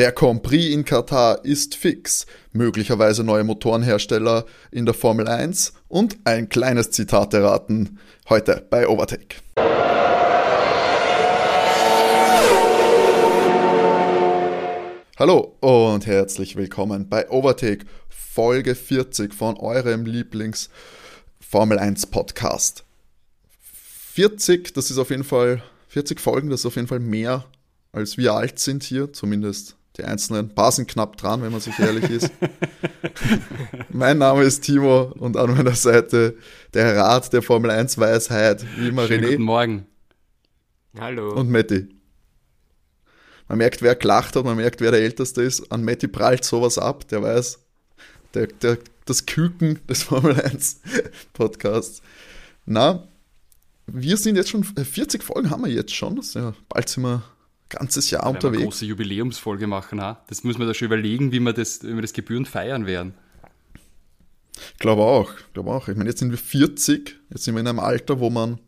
Der Grand Prix in Katar ist fix, möglicherweise neue Motorenhersteller in der Formel 1 und ein kleines Zitat erraten heute bei Overtake. Hallo und herzlich willkommen bei Overtake Folge 40 von eurem Lieblings Formel 1 Podcast. 40, das ist auf jeden Fall 40 Folgen, das ist auf jeden Fall mehr als wir alt sind hier, zumindest die einzelnen. Sind knapp dran, wenn man sich ehrlich ist. mein Name ist Timo und an meiner Seite der Rat der Formel 1 Weisheit, wie immer Schönen René. Guten Morgen. Hallo. Und Matti. Man merkt, wer gelacht hat, man merkt, wer der Älteste ist. An Matti prallt sowas ab, der weiß, der, der, das Küken des Formel 1 Podcasts. Na, wir sind jetzt schon, 40 Folgen haben wir jetzt schon. Das ist ja, bald sind wir ganzes Jahr Wenn wir eine unterwegs. große Jubiläumsfolge machen, ha? das muss man da schon überlegen, wie wir das, wie wir das gebührend feiern werden. Ich glaube auch, ich glaube auch. Ich meine, jetzt sind wir 40, jetzt sind wir in einem Alter, wo man,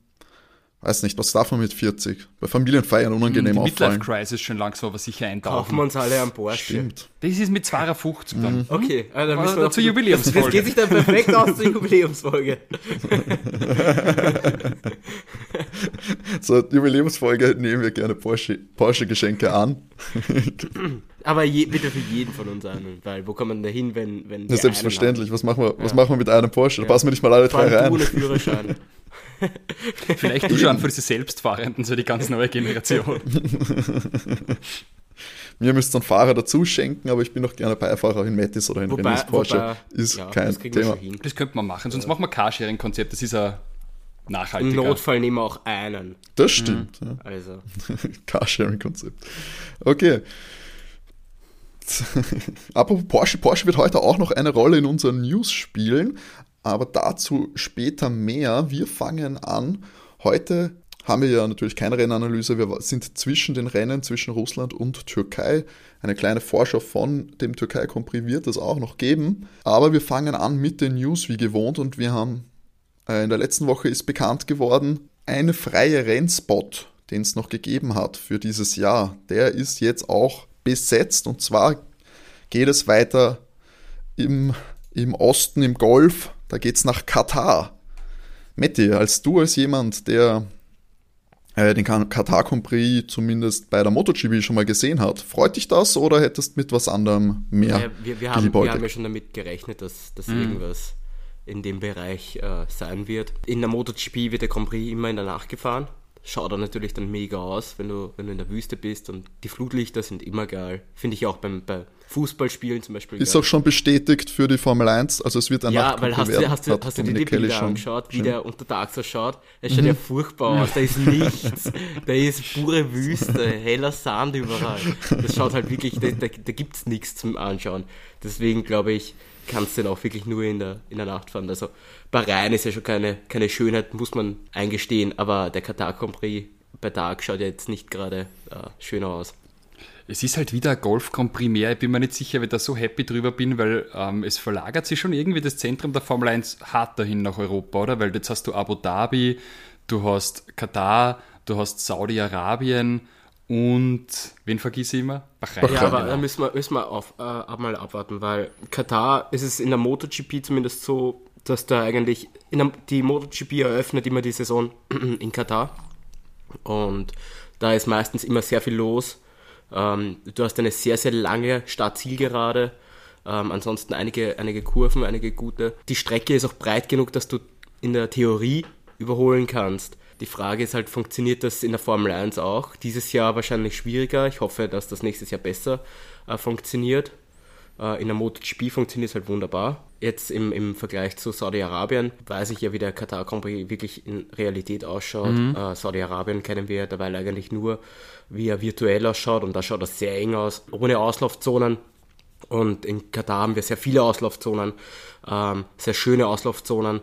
weiß nicht, was darf man mit 40? Bei Familienfeiern unangenehm Die auffallen. Midlife-Crisis schon langsam aber sicher Kaufen eintauchen. wir uns alle am Porsche. Stimmt. Das ist mit 52 dann. Okay, also dann müssen wir zur Jubiläumsfolge. Das geht sich dann perfekt aus zur Jubiläumsfolge. So, Jubiläumsfolge nehmen wir gerne Porsche- Porsche-Geschenke an. Aber je, bitte für jeden von uns einen, weil wo kommt man da hin, wenn, wenn Ja, selbstverständlich. Was machen wir, was Ja. machen wir mit einem Porsche? Da passen wir nicht mal alle drei Vor du rein. ohne Führerschein. Vielleicht du schon für diese Selbstfahrenden, so die ganz neue Generation. Mir müsst ihr einen Fahrer dazu schenken, aber ich bin auch gerne Beifahrer in Metis oder in Wobei, Renés Porsche. wobei ist ja, kein das kriegen wir Thema. schon hin. Das könnte man machen, sonst machen wir Carsharing-Konzept, das ist ein Im nachhaltiger. Notfall nehmen wir auch einen. Das stimmt. Ja. Also, Carsharing-Konzept. Okay. Apropos Porsche, Porsche wird heute auch noch eine Rolle in unseren News spielen, aber dazu später mehr. Wir fangen an. Heute haben wir ja natürlich keine Rennanalyse, wir sind zwischen den Rennen zwischen Russland und Türkei. Eine kleine Vorschau von dem Türkei Grand Prix wird es auch noch geben, aber wir fangen an mit den News wie gewohnt und wir haben in der letzten Woche ist bekannt geworden, ein freier Rennspot, den es noch gegeben hat für dieses Jahr, der ist jetzt auch besetzt. Und zwar geht es weiter im, im Osten, im Golf, da geht es nach Katar. Metti, als du als jemand, der äh, den Ka- Katar Prix zumindest bei der MotoGP schon mal gesehen hat, freut dich das oder hättest mit was anderem mehr ja, wir, wir, haben, wir haben ja schon damit gerechnet, dass, dass irgendwas in dem Bereich äh, sein wird. In der MotoGP wird der Grand Prix immer in der Nacht gefahren. Schaut dann natürlich dann mega aus, wenn du, wenn du in der Wüste bist und die Flutlichter sind immer geil. Finde ich auch beim, bei Fußballspielen zum Beispiel Ist geil. auch schon bestätigt für die Formel 1, also es wird ein Ja, weil hast du, hast du, hast du dir die Bilder schon- angeschaut, wie schon- der untertags ausschaut? Es schaut ja furchtbar aus, da ist nichts, da ist pure Wüste, heller Sand überall. Das schaut halt wirklich, da, da, da gibt es nichts zum Anschauen. Deswegen glaube ich, kannst du den auch wirklich nur in der, in der Nacht fahren. Also Bahrain ist ja schon keine, keine Schönheit, muss man eingestehen, aber der Qatar Grand Prix bei Tag schaut ja jetzt nicht gerade äh, schöner aus. Es ist halt wieder ein Golf Grand Prix mehr. Ich bin mir nicht sicher, ob ich da so happy drüber bin, weil ähm, es verlagert sich schon irgendwie das Zentrum der Formel 1 hart dahin nach Europa, oder? Weil jetzt hast du Abu Dhabi, du hast Katar, du hast Saudi-Arabien und wen vergesse ich immer? Bahrain. Bahrain. Ja, aber genau. da müssen wir, müssen wir auf, äh, ab- mal abwarten, weil Katar ist es in der MotoGP zumindest so, dass da eigentlich in der, die MotoGP eröffnet immer die Saison in Katar und da ist meistens immer sehr viel los. Ähm, du hast eine sehr, sehr lange Start-Zielgerade, ähm, ansonsten einige, einige Kurven, einige gute. Die Strecke ist auch breit genug, dass du in der Theorie überholen kannst. Die Frage ist halt, funktioniert das in der Formel 1 auch? Dieses Jahr wahrscheinlich schwieriger. Ich hoffe, dass das nächstes Jahr besser äh, funktioniert. Äh, in der MotoGP funktioniert es halt wunderbar. Jetzt im, im Vergleich zu Saudi-Arabien weiß ich ja, wie der Qatar Grand Prix wirklich in Realität ausschaut. Äh, Saudi-Arabien kennen wir ja dabei eigentlich nur, wie er virtuell ausschaut und da schaut er sehr eng aus, ohne Auslaufzonen. Und in Katar haben wir sehr viele Auslaufzonen, ähm, sehr schöne Auslaufzonen,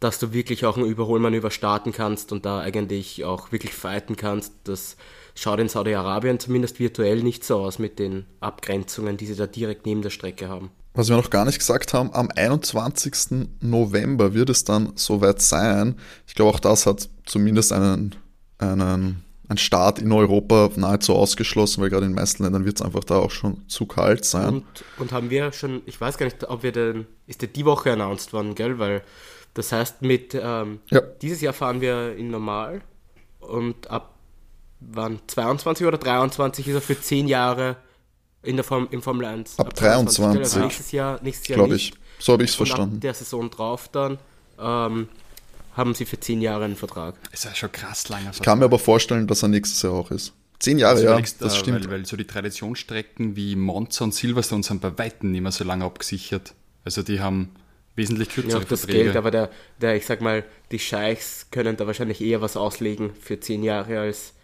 dass du wirklich auch ein Überholmanöver starten kannst und da eigentlich auch wirklich fighten kannst. Das schaut in Saudi-Arabien zumindest virtuell nicht so aus mit den Abgrenzungen, die sie da direkt neben der Strecke haben. Was wir noch gar nicht gesagt haben, am 21. November wird es dann soweit sein. Ich glaube, auch das hat zumindest einen, einen ein Start in Europa nahezu ausgeschlossen, weil gerade in den meisten Ländern wird es einfach da auch schon zu kalt sein. Und, und haben wir schon, ich weiß gar nicht, ob wir den, ist der die Woche announced worden, gell? Weil das heißt, mit ähm, Ja. dieses Jahr fahren wir in normal und ab wann 22 oder 23 ist er für 10 Jahre in der Form, im Formel 1. Ab gell? Also 23. nächstes Jahr, nächstes Jahr Glaube ich. So habe ich es verstanden. ab der Saison drauf dann ähm, haben sie für 10 Jahre einen Vertrag. Ist ja schon krass langer Ich kann mir aber vorstellen, dass er nächstes Jahr auch ist. Zehn Jahre, Also ja, überlegst, das äh, stimmt. Weil, weil so die Traditionsstrecken wie Monza und Silverstone sind bei Weitem nicht mehr so lange abgesichert. Also die haben wesentlich Ja, kürzere auch das Verträge. Geld, aber der, der, ich sag mal, die Scheichs können da wahrscheinlich eher was auslegen für 10 Jahre als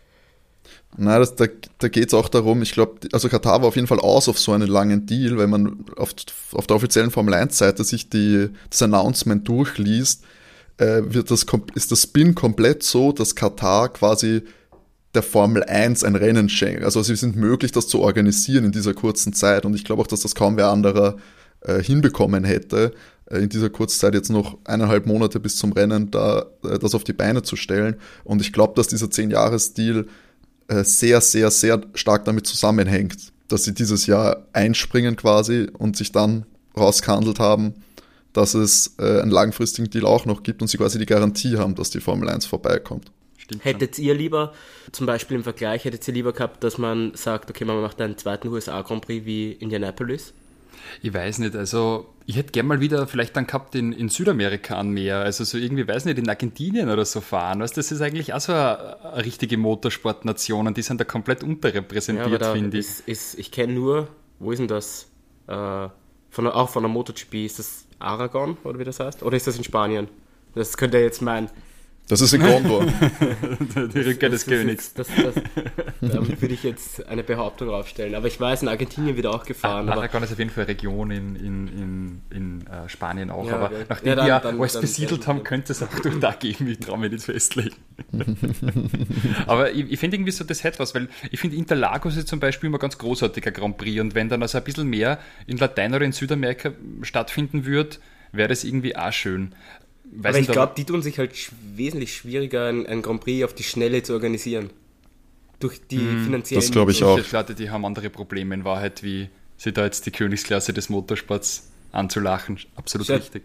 Nein, das, da, da geht es auch darum, ich glaube, also Katar war auf jeden Fall aus auf so einen langen Deal, wenn man auf, auf der offiziellen Formel 1-Seite sich die, das Announcement durchliest, äh, wird das, ist das Spin komplett so, dass Katar quasi der Formel 1 ein Rennen schenkt. Also sie sind möglich, das zu organisieren in dieser kurzen Zeit und ich glaube auch, dass das kaum wer anderer äh, hinbekommen hätte, in dieser Kurzzeit jetzt noch eineinhalb Monate bis zum Rennen da äh, das auf die Beine zu stellen. Und ich glaube, dass dieser 10-Jahres-Deal äh, sehr, sehr, sehr stark damit zusammenhängt, dass sie dieses Jahr einspringen quasi und sich dann rausgehandelt haben, dass es äh, einen langfristigen Deal auch noch gibt und sie quasi die Garantie haben, dass die Formel 1 vorbeikommt. Stimmt schon. Hättet ihr lieber, zum Beispiel im Vergleich, hättet ihr lieber gehabt, dass man sagt, okay, man macht einen zweiten USA Grand Prix wie Indianapolis? Ich weiß nicht, also ich hätte gern mal wieder vielleicht dann gehabt in, in Südamerika an Meer, also so irgendwie, weiß nicht, in Argentinien oder so fahren. Weißt, das ist eigentlich auch so eine, eine richtige Motorsportnation und die sind da komplett Ja, unterrepräsentiert, da finde ich. ist, ist, ich kenne nur, wo ist denn das? Äh, von, der- auch von der MotoGP, ist das Aragon oder wie das heißt? Oder ist das in Spanien? Das könnte jetzt mein. Das ist in Gondor. Die Rückkehr des Königs. Das, das, damit würde ich jetzt eine Behauptung aufstellen. Aber ich weiß, in Argentinien wird auch gefahren. aber Aragon ist auf jeden Fall eine Region in, in, in, in äh, Spanien auch, Ja, aber okay. nachdem Ja, dann- die ja dann- alles dann- besiedelt dann- haben, könnte es auch durch da geben, ich traue mir nicht festlegen. aber ich, ich finde irgendwie so, das hat was, weil ich finde Interlagos ist zum Beispiel immer ganz großartiger Grand Prix und wenn dann also ein bisschen mehr in Latein oder in Südamerika stattfinden würde, wäre das irgendwie auch schön. Weiß aber ich nicht, glaube, die tun sich halt sch wesentlich schwieriger, ein, Grand Prix auf die Schnelle zu organisieren. Durch die finanziellen. das glaub ich auch. Ich glaube, die haben andere Probleme in Wahrheit, wie sie da jetzt die Königsklasse des Motorsports anzulachen. Absolut Sure. richtig.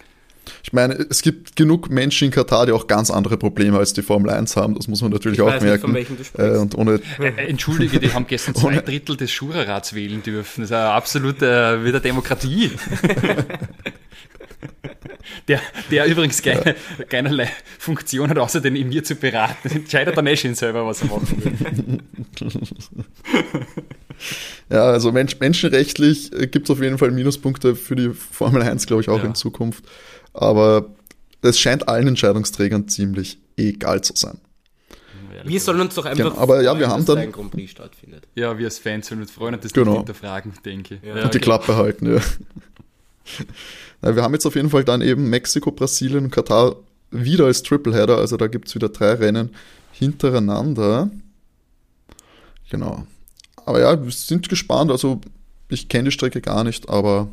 Ich meine, es gibt genug Menschen in Katar, die auch ganz andere Probleme als die Formel 1 haben. Das muss man natürlich Ich auch weiß nicht, merken. von welchem du äh, und ohne Äh, Entschuldige, die haben gestern zwei Drittel des Schurerrats wählen dürfen. Das ist ja absolut äh, wieder Demokratie. Der, der übrigens keine, keinerlei Funktion hat, außer den in mir zu beraten. Entscheidet der Neschin selber, was er machen will. Ja, also Mensch, menschenrechtlich äh, gibt es auf jeden Fall Minuspunkte für die Formel 1, glaube ich, auch Ja. in Zukunft. Aber es scheint allen Entscheidungsträgern ziemlich egal zu sein. Wir sollen uns doch einfach. Genau, aber ja, wir freuen, haben dass dann- da ein Grand Prix stattfindet. Ja, wir als Fans sollen uns freuen und das Genau. nicht hinterfragen, denke ich. Ja. Und die Klappe halten, ja. Na, wir haben jetzt auf jeden Fall dann eben Mexiko, Brasilien und Katar wieder als Tripleheader. Also da gibt es wieder drei Rennen hintereinander. Genau. Aber ja, wir sind gespannt. Also ich kenne die Strecke gar nicht, aber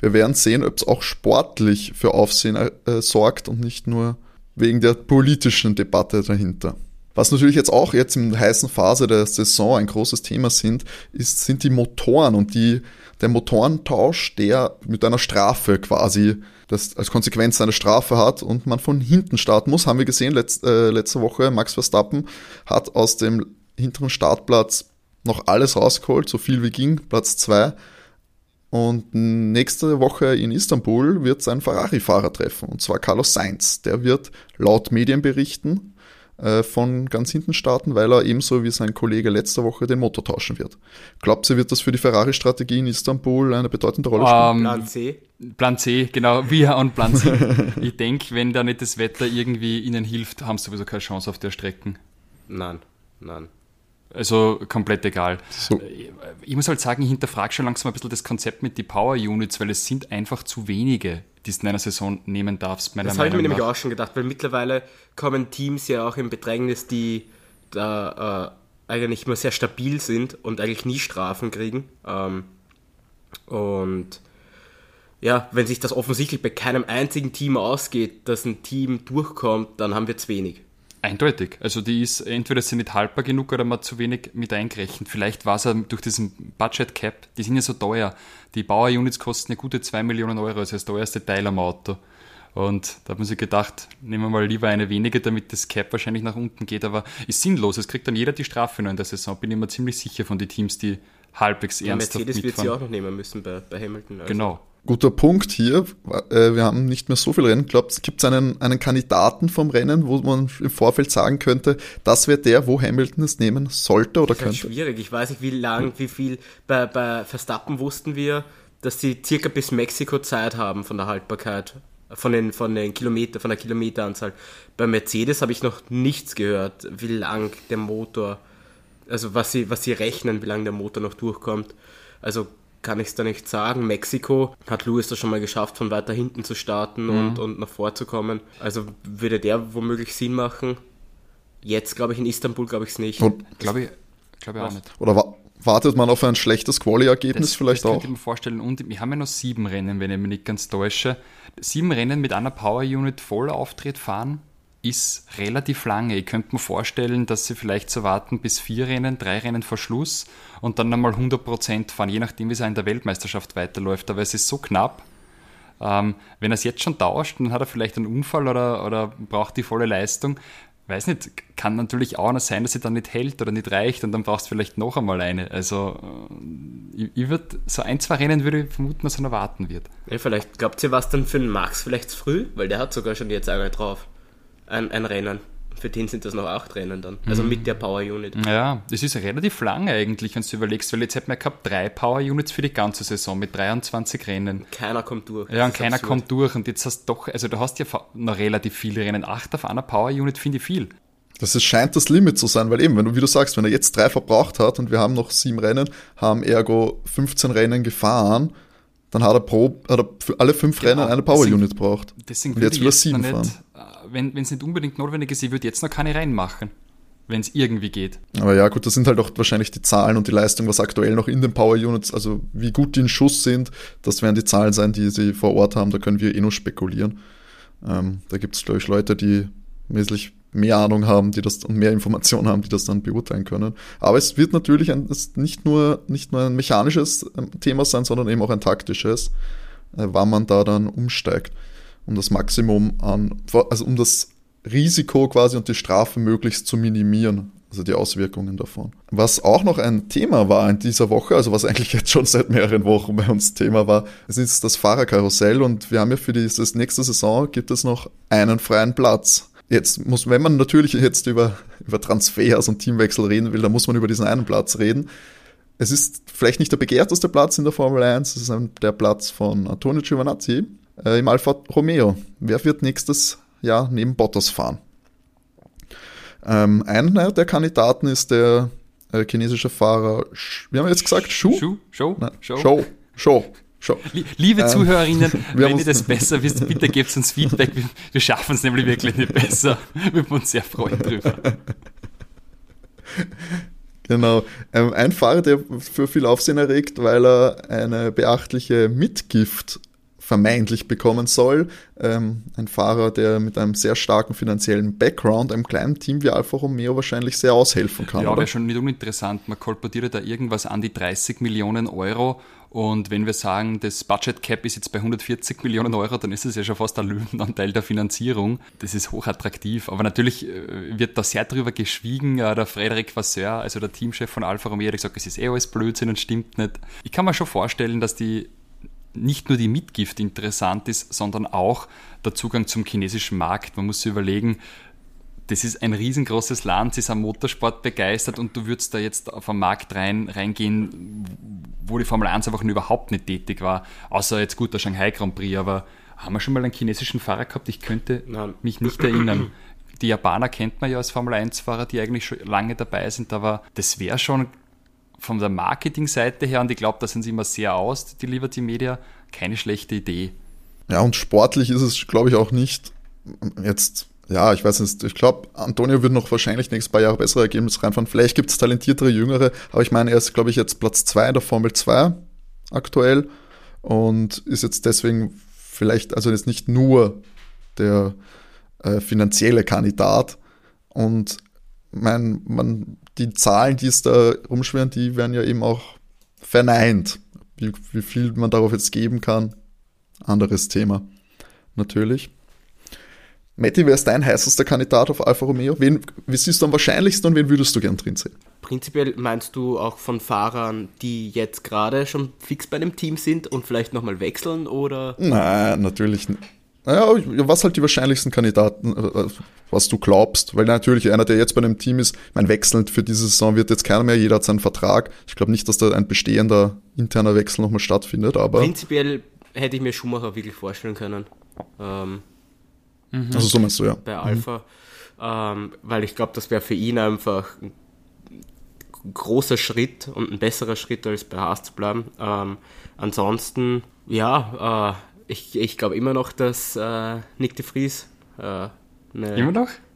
wir werden sehen, ob es auch sportlich für Aufsehen äh, sorgt und nicht nur wegen der politischen Debatte dahinter. Was natürlich jetzt auch jetzt in der heißen Phase der Saison ein großes Thema sind, ist, sind die Motoren und die, der Motorentausch, der mit einer Strafe quasi das als Konsequenz eine Strafe hat und man von hinten starten muss. Haben wir gesehen letzt, äh, letzte Woche, Max Verstappen hat aus dem hinteren Startplatz noch alles rausgeholt, so viel wie ging, Platz zwei und nächste Woche in Istanbul wird sein Ferrari-Fahrer treffen, und zwar Carlos Sainz. Der wird laut Medienberichten von ganz hinten starten, weil er ebenso wie sein Kollege letzte Woche den Motor tauschen wird. Glaubt ihr, wird das für die Ferrari-Strategie in Istanbul eine bedeutende Rolle spielen? Ähm, Plan C. Plan C, genau, wir und Plan C. ich denke, wenn da nicht das Wetter irgendwie ihnen hilft, haben sie sowieso keine Chance auf der Strecke. Nein, nein. Also komplett egal. So. Ich muss halt sagen, ich hinterfrage schon langsam ein bisschen das Konzept mit die Power Units, weil es sind einfach zu wenige, die du in einer Saison nehmen darfst, meiner Das habe ich mir Meinung nämlich nach. auch schon gedacht, weil mittlerweile kommen Teams ja auch in Bedrängnis, die da äh, eigentlich immer sehr stabil sind und eigentlich nie Strafen kriegen. Ähm, und ja, wenn sich das offensichtlich bei keinem einzigen Team ausgeht, dass ein Team durchkommt, dann haben wir zu wenig. Eindeutig. Also die ist entweder sie nicht haltbar genug oder man zu wenig mit eingerechnet. Vielleicht war es ja durch diesen Budget Cap, die sind ja so teuer. Die Bauer-Units kosten eine gute 2 Millionen Euro, also das teuerste Teil am Auto. Und da hat man sich gedacht, nehmen wir mal lieber eine wenige, damit das Cap wahrscheinlich nach unten geht. Aber ist sinnlos. Es kriegt dann jeder die Strafe noch in der Saison. Bin ich mir ziemlich sicher von den Teams, die halbwegs Ja, ernsthaft Mercedes wird mitfahren. sie auch noch nehmen müssen bei, bei Hamilton. Also. Genau. Guter Punkt hier. Äh, Wir haben nicht mehr so viel Rennen. Glaubt, es gibt einen, einen Kandidaten vom Rennen, wo man im Vorfeld sagen könnte, das wäre der, wo Hamilton es nehmen sollte oder Das ist halt könnte. schwierig. Ich weiß nicht, wie lang, wie viel. Bei, bei Verstappen wussten wir, dass die circa bis Mexiko Zeit haben von der Haltbarkeit. Von den, von den Kilometer, von der Kilometeranzahl. Bei Mercedes habe ich noch nichts gehört, wie lang der Motor, also was sie, was sie rechnen, wie lange der Motor noch durchkommt. Also kann ich es da nicht sagen. Mexiko hat Lewis das schon mal geschafft, von weiter hinten zu starten und, und nach vorzukommen. Also würde der womöglich Sinn machen. Jetzt glaube ich in Istanbul glaube ich es nicht. Und, Glaube ich, glaube ich auch nicht. oder wa wartet man auf ein schlechtes Quali-Ergebnis vielleicht das auch? könnte ich mir vorstellen. Und wir haben ja noch sieben Rennen, wenn ich mich nicht ganz täusche. Sieben Rennen mit einer Power Unit voll Auftritt fahren ist relativ lange. Ich könnte mir vorstellen, dass sie vielleicht so warten bis vier Rennen, drei Rennen vor Schluss und dann nochmal 100% fahren, je nachdem, wie es in der Weltmeisterschaft weiterläuft. Aber es ist so knapp. Ähm, wenn er es jetzt schon tauscht, dann hat er vielleicht einen Unfall oder, oder braucht die volle Leistung. Weiß nicht, kann natürlich auch noch sein, dass sie dann nicht hält oder nicht reicht und dann brauchst du vielleicht noch einmal eine. Also äh, ich, ich würde so ein, zwei Rennen würde ich vermuten, dass er noch warten wird. Ja, vielleicht glaubt ihr was dann für den Max vielleicht früh, weil der hat sogar schon jetzt eine drauf. Ein, ein Rennen. Für den sind das noch acht Rennen dann. Also mit der Power Unit. Ja, das ist relativ lang eigentlich, wenn du überlegst, weil jetzt hätten wir gehabt drei Power Units für die ganze Saison mit 23 Rennen. Keiner kommt durch. Ja, und keiner absurd. kommt durch und jetzt hast du doch, also du hast ja noch relativ viele Rennen. Acht auf einer Power Unit finde ich viel. Das ist, scheint das Limit zu sein, weil eben, wenn du, wie du sagst, wenn er jetzt drei verbraucht hat und wir haben noch sieben Rennen, haben ergo 15 Rennen gefahren, dann hat er pro, hat er für alle fünf Genau, Rennen eine Power deswegen- Unit braucht. Deswegen und jetzt will er jetzt sieben fahren. nicht, wenn es nicht unbedingt notwendig ist, ich würde jetzt noch keine reinmachen, wenn es irgendwie geht. Aber ja, gut, das sind halt auch wahrscheinlich die Zahlen und die Leistung, was aktuell noch in den Power Units, also wie gut die in Schuss sind, das werden die Zahlen sein, die sie vor Ort haben, da können wir eh nur spekulieren. Ähm, da gibt es, glaube ich, Leute, die wesentlich mehr Ahnung haben, die das und mehr Informationen haben, die das dann beurteilen können. Aber es wird natürlich ein, es nicht nur nicht nur ein mechanisches ähm, Thema sein, sondern eben auch ein taktisches, äh, wann man da dann umsteigt, um das Maximum an, also um das Risiko quasi und die Strafe möglichst zu minimieren, also die Auswirkungen davon. Was auch noch ein Thema war in dieser Woche, also was eigentlich jetzt schon seit mehreren Wochen bei uns Thema war, es ist das Fahrerkarussell und wir haben ja für dieses nächste Saison gibt es noch einen freien Platz. Jetzt muss, wenn man natürlich jetzt über, über Transfers und Teamwechsel reden will, dann muss man über diesen einen Platz reden. Es ist vielleicht nicht der begehrteste Platz in der Formel 1, es ist der Platz von Antonio Giovinazzi äh, im Alfa Romeo. Wer wird nächstes Jahr neben Bottas fahren? Ähm, einer der Kandidaten ist der äh, chinesische Fahrer, Sch- wie haben wir jetzt gesagt, Shu? Show? Show? Nein, Show? Show. Show. Show. Lie- Liebe Ähm, Zuhörerinnen, wenn ihr das besser wisst, bitte gebt uns Feedback. Wir, wir schaffen es nämlich wirklich nicht besser. Wir würden uns sehr freuen drüber. Genau. Ähm, ein Fahrer, der für viel Aufsehen erregt, weil er eine beachtliche Mitgift vermeintlich bekommen soll. Ähm, ein Fahrer, der mit einem sehr starken finanziellen Background einem kleinen Team wie Alfa Romeo wahrscheinlich sehr aushelfen kann. Ja, wäre schon nicht uninteressant. Man kolportiert da irgendwas an die 30 Millionen Euro. Und wenn wir sagen, das Budget Cap ist jetzt bei 140 Millionen Euro, dann ist es ja schon fast ein Löwenanteil der Finanzierung. Das ist hochattraktiv. Aber natürlich äh, wird da sehr drüber geschwiegen. Äh, Der Frederic Vasseur, also der Teamchef von Alfa Romeo, hat gesagt, es ist eh alles Blödsinn und stimmt nicht. Ich kann mir schon vorstellen, dass die nicht nur die Mitgift interessant ist, sondern auch der Zugang zum chinesischen Markt. Man muss sich überlegen, das ist ein riesengroßes Land, sie ist am Motorsport begeistert und du würdest da jetzt auf einen Markt rein, reingehen, wo die Formel 1 einfach überhaupt nicht tätig war. Außer jetzt gut der Shanghai Grand Prix, aber haben wir schon mal einen chinesischen Fahrer gehabt? Ich könnte Nein. mich nicht erinnern. Die Japaner kennt man ja als Formel 1-Fahrer, die eigentlich schon lange dabei sind, aber das wäre schon von der Marketingseite her, und ich glaube, da sind sie immer sehr aus, die Liberty Media, keine schlechte Idee. Ja, und sportlich ist es, glaube ich, auch nicht jetzt, ja, ich weiß nicht, ich glaube, Antonio wird noch wahrscheinlich nächstes paar Jahre bessere Ergebnisse reinfahren. Vielleicht gibt es talentiertere Jüngere, aber ich meine, er ist, glaube ich, jetzt Platz 2 in der Formel 2 aktuell und ist jetzt deswegen vielleicht, also jetzt nicht nur der äh, finanzielle Kandidat, Und mein, man, die Zahlen, die es da rumschwirren, die werden ja eben auch verneint. Wie, wie viel man darauf jetzt geben kann, anderes Thema. Natürlich. Matti, wer ist dein heißester Kandidat auf Alfa Romeo? Wen, wie siehst du am wahrscheinlichsten und wen würdest du gern drin sehen? Prinzipiell meinst du auch von Fahrern, die jetzt gerade schon fix bei einem Team sind und vielleicht nochmal wechseln oder? Nein, natürlich nicht. Naja, was halt die wahrscheinlichsten Kandidaten, äh, was du glaubst, weil natürlich einer, der jetzt bei einem Team ist, mein wechselnd für diese Saison wird jetzt keiner mehr, jeder hat seinen Vertrag. Ich glaube nicht, dass da ein bestehender interner Wechsel nochmal stattfindet, aber. Prinzipiell hätte ich mir Schumacher wirklich vorstellen können. Ähm, Mhm. Also so meinst du, ja. Bei Alpha. Mhm. Ähm, weil ich glaube, das wäre für ihn einfach ein großer Schritt und ein besserer Schritt, als bei Haas zu bleiben. Ähm, ansonsten, ja, äh, ich, ich glaube immer noch, dass äh, Nick de Vries äh, eine,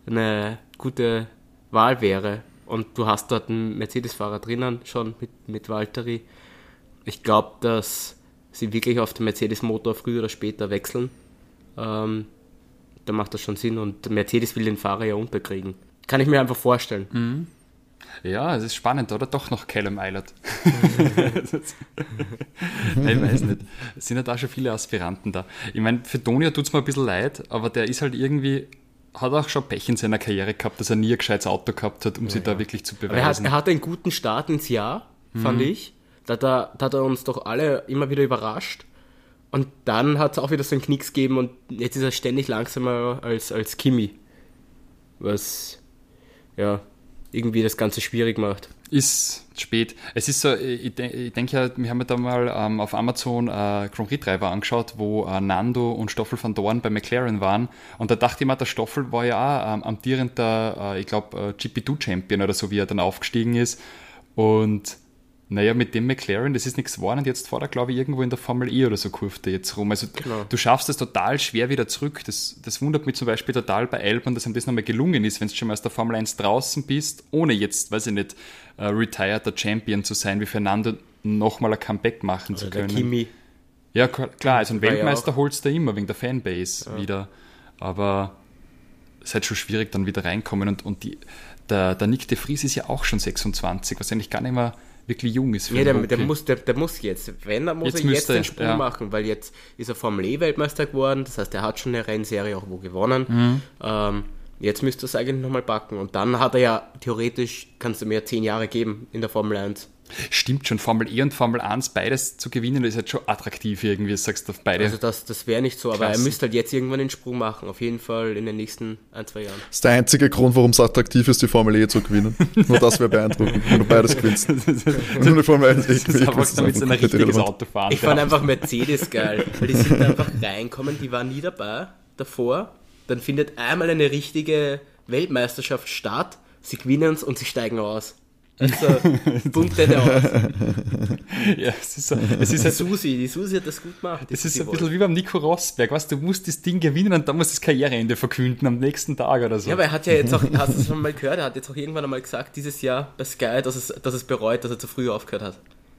eine gute Wahl wäre. Und du hast dort einen Mercedes-Fahrer drinnen, schon mit, mit Valtteri. Ich glaube, dass sie wirklich auf den Mercedes-Motor früher oder später wechseln. Ähm, da macht das schon Sinn und Mercedes will den Fahrer ja unterkriegen. Kann ich mir einfach vorstellen. Mhm. Ja, es ist spannend, oder? Doch noch Callum Eilert. ich weiß nicht. Es sind ja da schon viele Aspiranten da. Ich meine, für Tonia tut es mir ein bisschen leid, aber der ist halt irgendwie, hat auch schon Pech in seiner Karriere gehabt, dass er nie ein gescheites Auto gehabt hat, um ja, sich ja. da wirklich zu beweisen. Er hat, er hat, einen guten Start ins Jahr, fand mhm. ich. Da hat, er, da hat er uns doch alle immer wieder überrascht. Und dann hat es auch wieder so einen Knicks gegeben und jetzt ist er ständig langsamer als, als Kimi. Was ja irgendwie das Ganze schwierig macht. Ist spät. Es ist so, ich, ich denke ja, wir haben ja da mal ähm, auf Amazon äh, Grand Prix Treiber angeschaut, wo äh, Nando und Stoffel van Dorn bei McLaren waren. Und da dachte ich mir, der Stoffel war ja auch ähm, amtierender, äh, ich glaube, äh, GP2-Champion oder so, wie er dann aufgestiegen ist. Und naja, mit dem McLaren, das ist nichts geworden und jetzt fährt er, glaube ich, irgendwo in der Formel E oder so kurfte jetzt rum. Also genau. du schaffst es total schwer wieder zurück. Das, das wundert mich zum Beispiel total bei Albon, dass ihm das nochmal gelungen ist, wenn du schon mal aus der Formel 1 draußen bist, ohne jetzt, weiß ich nicht, uh, retireder Champion zu sein, wie Fernando nochmal ein Comeback machen oder zu können. Kimi. Ja, klar, also ein Weltmeister ja holst du immer wegen der Fanbase ja. wieder. Aber es ist halt schon schwierig, dann wieder reinkommen. Und, und die, der, der Nick de Vries ist ja auch schon 26, was eigentlich gar nicht mehr wirklich jung ist. Für ja, der, der, muss, der, der, muss jetzt, wenn, dann muss jetzt er jetzt den Sprung ja. machen, weil jetzt ist er Formel E-Weltmeister geworden, das heißt, er hat schon eine Rennserie auch wo gewonnen. Mhm. Ähm, jetzt müsste er es eigentlich nochmal backen und dann hat er ja theoretisch, kannst du mir zehn Jahre geben in der Formel 1. Stimmt schon, Formel E und Formel 1 beides zu gewinnen, ist halt schon attraktiv irgendwie, sagst du auf beide. Also das, das wäre nicht so, aber Klassen. er müsste halt jetzt irgendwann den Sprung machen, auf jeden Fall in den nächsten ein, zwei Jahren. Das ist der einzige Grund, warum es attraktiv ist, die Formel E zu gewinnen. Nur das wäre beeindruckend, wenn du beides gewinnst. Nur eine Formel 1 E gewinnst. Einfach damit sie ein richtiges Auto fahren. Ich fand einfach Mercedes geil, weil die sind einfach reinkommen, die waren nie dabei davor. Dann findet einmal eine richtige Weltmeisterschaft statt, sie gewinnen es und sie steigen aus. Also, Punkte der aus. ja, es ist, so, es ist halt, Susi, die Susi hat das gut gemacht. Es ist ein bisschen wie beim Nico Rosberg, weißt du, musst das Ding gewinnen und dann musst du das Karriereende verkünden am nächsten Tag oder so. Ja, aber er hat ja jetzt auch, hast du es schon mal gehört, er hat jetzt auch irgendwann einmal gesagt, dieses Jahr bei Sky, dass es, dass es bereut, dass er zu früh aufgehört hat.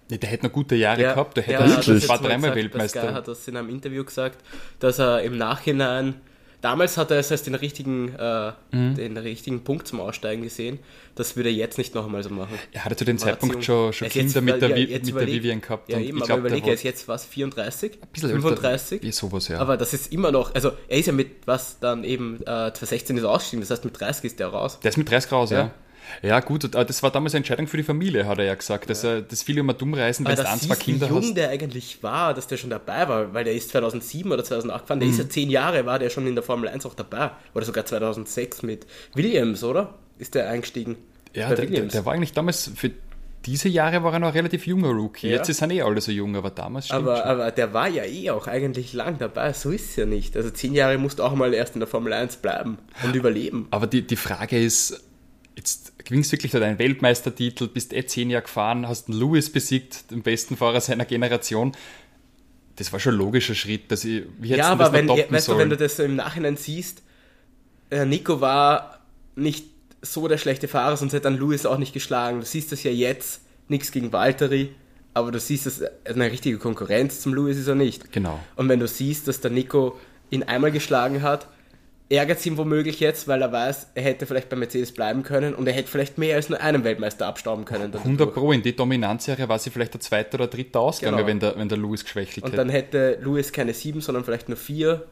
Ja, der hätte noch gute Jahre der, gehabt, der hätte das, das war dreimal Weltmeister. Sky hat das in einem Interview gesagt, dass er im Nachhinein Damals hat er es als den richtigen, äh, mhm. den richtigen Punkt zum Aussteigen gesehen. Das würde er jetzt nicht noch einmal so machen. Er hatte zu dem Zeitpunkt schon, schon Kinder mit, der, ja, mit der Vivian gehabt. Ja, eben, aber glaub, überlege, er ist jetzt was, 34? Ein bisschen 35? Älter, sowas, ja. Aber das ist immer noch, also er ist ja mit, was dann eben, äh, 2016 ist ausgestiegen, das heißt mit 30 ist der raus. Der ist mit 30 raus, ja. ja. Ja, gut, das war damals eine Entscheidung für die Familie, hat er ja gesagt. Dass er, das viele immer dumm reisen, wenn du ein, zwei Kinder wie jung hast. der eigentlich war, dass der schon dabei war, weil der ist 2007 oder 2008 gefahren, der mhm. ist ja zehn Jahre, war der schon in der Formel 1 auch dabei. Oder sogar 2006 mit Williams, oder? Ist der eingestiegen? Ja, der, der, der, war eigentlich damals für diese Jahre war er noch ein relativ junger Rookie. Ja. Jetzt ist er eh alle so jung, aber damals aber, schon. aber der war ja eh auch eigentlich lang dabei. So ist es ja nicht. Also zehn Jahre musst du auch mal erst in der Formel 1 bleiben und überleben. Aber die, die Frage ist, jetzt gewinnst wirklich deinen Weltmeistertitel, bist eh zehn Jahre gefahren, hast einen Lewis besiegt, den besten Fahrer seiner Generation. Das war schon ein logischer Schritt, dass ich, wie Ja, aber wenn, weißt du, wenn du das so im Nachhinein siehst, äh, Nico war nicht so der schlechte Fahrer, sonst hätte dann Lewis auch nicht geschlagen. Du siehst das ja jetzt, nichts gegen Valtteri, aber du siehst, dass eine richtige Konkurrenz zum Lewis ist er nicht. Genau. Und wenn du siehst, dass der Nico ihn einmal geschlagen hat, ärgert es ihn womöglich jetzt, weil er weiß, er hätte vielleicht bei Mercedes bleiben können und er hätte vielleicht mehr als nur einen Weltmeister abstauben können. 100 Pro, in die Dominanzserie war sie vielleicht der zweite oder dritte Ausgang, genau. wenn, der, wenn der Lewis geschwächelt hätte. Und dann hätte Lewis keine sieben, sondern vielleicht nur vier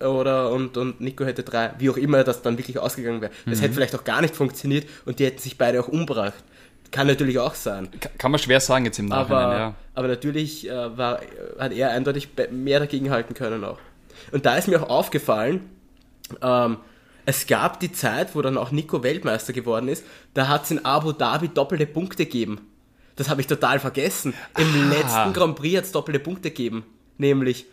oder und, und Nico hätte drei, wie auch immer das dann wirklich ausgegangen wäre. Das mhm. hätte vielleicht auch gar nicht funktioniert und die hätten sich beide auch umgebracht. Kann natürlich auch sein. Kann man schwer sagen jetzt im Nachhinein, aber, ja. Aber natürlich äh, war, hat er eindeutig mehr dagegen halten können auch. Und da ist mir auch aufgefallen, ähm, es gab die Zeit, wo dann auch Nico Weltmeister geworden ist, da hat es in Abu Dhabi doppelte Punkte gegeben. Das habe ich total vergessen. Im ah. letzten Grand Prix hat es doppelte Punkte gegeben. Nämlich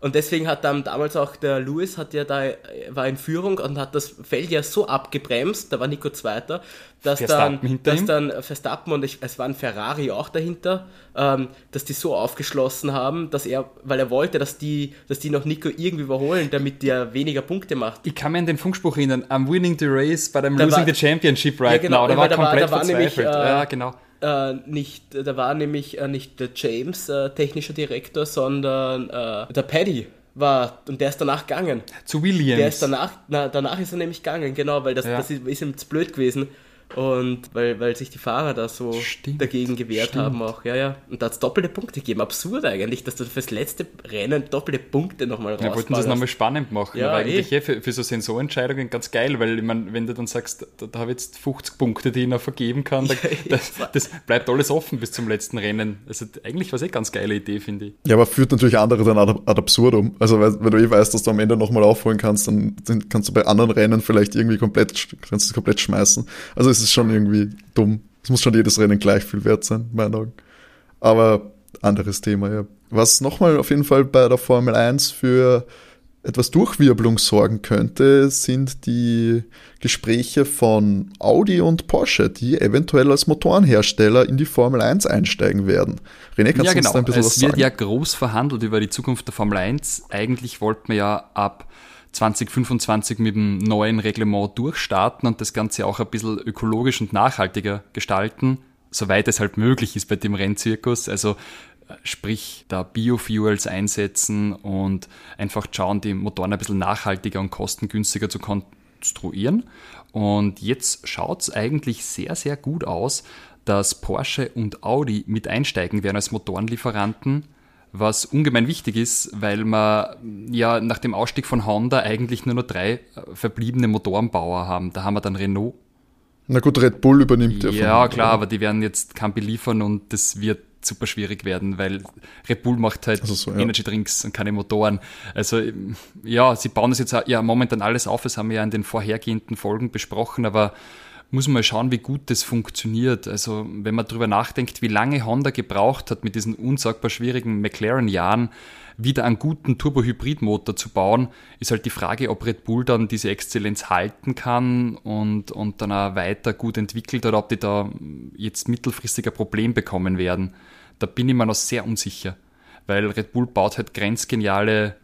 und deswegen hat dann damals auch der Lewis hat ja da, war in Führung und hat das Feld ja so abgebremst, da war Nico Zweiter, dass dann, dass dann Verstappen und ich, es war ein Ferrari auch dahinter, ähm, dass die so aufgeschlossen haben, dass er, weil er wollte, dass die, dass die noch Nico irgendwie überholen, damit der weniger Punkte macht. Ich kann mir an den Funkspruch erinnern, I'm winning the race, but I'm da losing war, the championship right ja, genau, now. Da war da komplett war, da war verzweifelt. Nämlich, äh, ja, genau äh, nicht, da war nämlich äh, nicht der James äh, technischer Direktor, sondern äh, der Paddy war und der ist danach gegangen. Zu Williams. Der ist danach, na, danach ist er nämlich gegangen, genau, weil das, ja. das ist, ist ihm zu blöd gewesen. Und weil, weil sich die Fahrer da so stimmt, dagegen gewehrt stimmt. haben auch, ja, ja. Und da hat es doppelte Punkte gegeben. Absurd eigentlich, dass du fürs letzte Rennen doppelte Punkte nochmal raus. Ja, wollten das nochmal spannend machen. Ja, aber eigentlich eh. für, für so Sensorentscheidungen ganz geil, weil ich meine, wenn du dann sagst, da, da habe ich jetzt 50 Punkte, die ich noch vergeben kann, da, das, das, bleibt alles offen bis zum letzten Rennen. Also eigentlich war es eh eine ganz geile Idee, finde ich. Ja, aber führt natürlich andere dann ad, ad absurdum. Also wenn du eh weißt, dass du am Ende nochmal aufholen kannst, dann kannst du bei anderen Rennen vielleicht irgendwie komplett, kannst du komplett schmeißen. Also es ist schon irgendwie dumm. Es muss schon jedes Rennen gleich viel wert sein, in meinen Augen. Aber anderes Thema, ja. Was nochmal auf jeden Fall bei der Formel 1 für etwas Durchwirbelung sorgen könnte, sind die Gespräche von Audi und Porsche, die eventuell als Motorenhersteller in die Formel 1 einsteigen werden. René, kannst ja, du uns genau. da ein bisschen es was sagen? Es wird ja groß verhandelt über die Zukunft der Formel 1. Eigentlich wollten wir ja ab 2025 mit dem neuen Reglement durchstarten und das Ganze auch ein bisschen ökologisch und nachhaltiger gestalten, soweit es halt möglich ist bei dem Rennzirkus. Also äh, sprich da Biofuels einsetzen und einfach schauen, die Motoren ein bisschen nachhaltiger und kostengünstiger zu konstruieren. Und jetzt schaut es eigentlich sehr, sehr gut aus, dass Porsche und Audi mit einsteigen werden als Motorenlieferanten was ungemein wichtig ist, weil man ja nach dem Ausstieg von Honda eigentlich nur noch drei äh, verbliebene Motorenbauer haben. Da haben wir dann Renault. Na gut, Red Bull übernimmt ja. Ja, klar, aber die werden jetzt kein beliefern und das wird super schwierig werden, weil Red Bull macht halt also so, ja. Energy Drinks und keine Motoren. Also ja, sie bauen das jetzt ja momentan alles auf, das haben wir ja in den vorhergehenden Folgen besprochen, aber muss man mal schauen, wie gut das funktioniert. Also wenn man darüber nachdenkt, wie lange Honda gebraucht hat, mit diesen unsagbar schwierigen McLaren-Jahren wieder einen guten Turbo-Hybrid-Motor zu bauen, ist halt die Frage, ob Red Bull dann diese Exzellenz halten kann und, und dann auch weiter gut entwickelt oder ob die da jetzt mittelfristig ein Problem bekommen werden. Da bin ich mir noch sehr unsicher, weil Red Bull baut halt grenzgeniale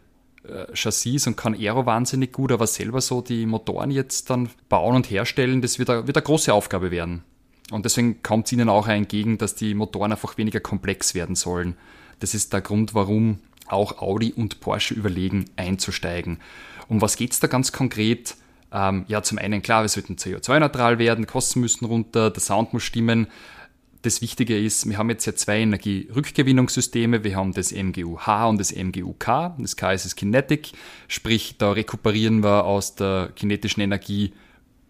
Chassis und kann Aero wahnsinnig gut, aber selber so die Motoren jetzt dann bauen und herstellen, das wird eine, wird eine große Aufgabe werden. Und deswegen kommt es ihnen auch entgegen, dass die Motoren einfach weniger komplex werden sollen. Das ist der Grund, warum auch Audi und Porsche überlegen, einzusteigen. Um was geht es da ganz konkret? Ähm, ja, zum einen klar, wir sollten CO2-neutral werden, Kosten müssen runter, der Sound muss stimmen das Wichtige ist, wir haben jetzt ja zwei Energierückgewinnungssysteme. Wir haben das MGU-H und das MGU-K. Das K ist das Kinetic, sprich, da rekuperieren wir aus der kinetischen Energie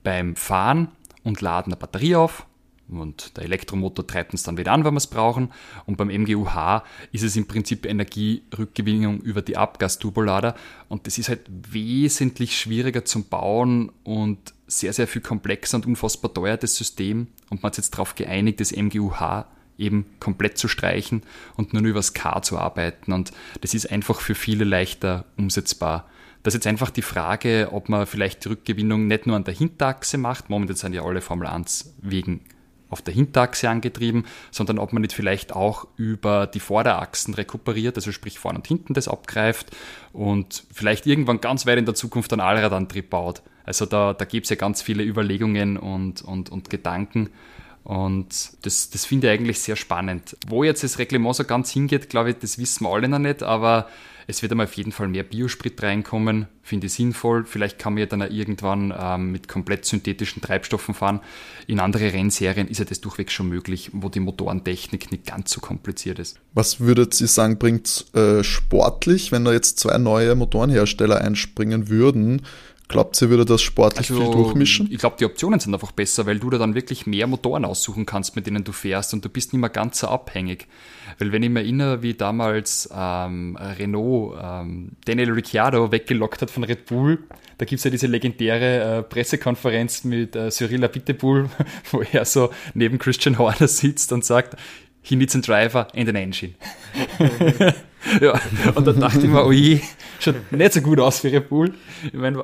beim Fahren und laden eine Batterie auf. Und der Elektromotor treibt uns dann wieder an, wenn wir es brauchen. Und beim MGU-H ist es im Prinzip Energierückgewinnung über die Abgasturbolader. Und das ist halt wesentlich schwieriger zum Bauen und sehr, sehr viel komplexer und unfassbar teuer, das System. Und man hat jetzt darauf geeinigt, das MGUH eben komplett zu streichen und nur über das K zu arbeiten. Und das ist einfach für viele leichter umsetzbar. Das ist jetzt einfach die Frage, ob man vielleicht die Rückgewinnung nicht nur an der Hinterachse macht. Momentan sind ja alle Formel 1 wegen auf der Hinterachse angetrieben, sondern ob man nicht vielleicht auch über die Vorderachsen rekuperiert, also sprich vorne und hinten das abgreift und vielleicht irgendwann ganz weit in der Zukunft einen Allradantrieb baut. Also da, da gibt es ja ganz viele Überlegungen und, und, und Gedanken. Und das, das finde ich eigentlich sehr spannend. Wo jetzt das Reglement so ganz hingeht, glaube ich, das wissen wir alle noch nicht, aber es wird einmal auf jeden Fall mehr Biosprit reinkommen, finde ich sinnvoll. Vielleicht kann man ja dann auch irgendwann ähm, mit komplett synthetischen Treibstoffen fahren. In andere Rennserien ist ja das durchweg schon möglich, wo die Motorentechnik nicht ganz so kompliziert ist. Was würdet ihr sagen, bringt äh, sportlich, wenn da jetzt zwei neue Motorenhersteller einspringen würden? Glaubt ihr, würde das sportlich also, viel durchmischen? Ich glaube, die Optionen sind einfach besser, weil du da dann wirklich mehr Motoren aussuchen kannst, mit denen du fährst und du bist nicht mehr ganz so abhängig. Weil wenn ich mir erinnere, wie damals ähm, Renault ähm, Daniel Ricciardo weggelockt hat von Red Bull, da gibt es ja diese legendäre äh, Pressekonferenz mit äh, Cyril Abiteboul, wo er so neben Christian Horner sitzt und sagt, he needs a driver and an engine. ja, und dann dachte ich mir, oh je, schaut nicht so gut aus für Red Bull. Ich meine,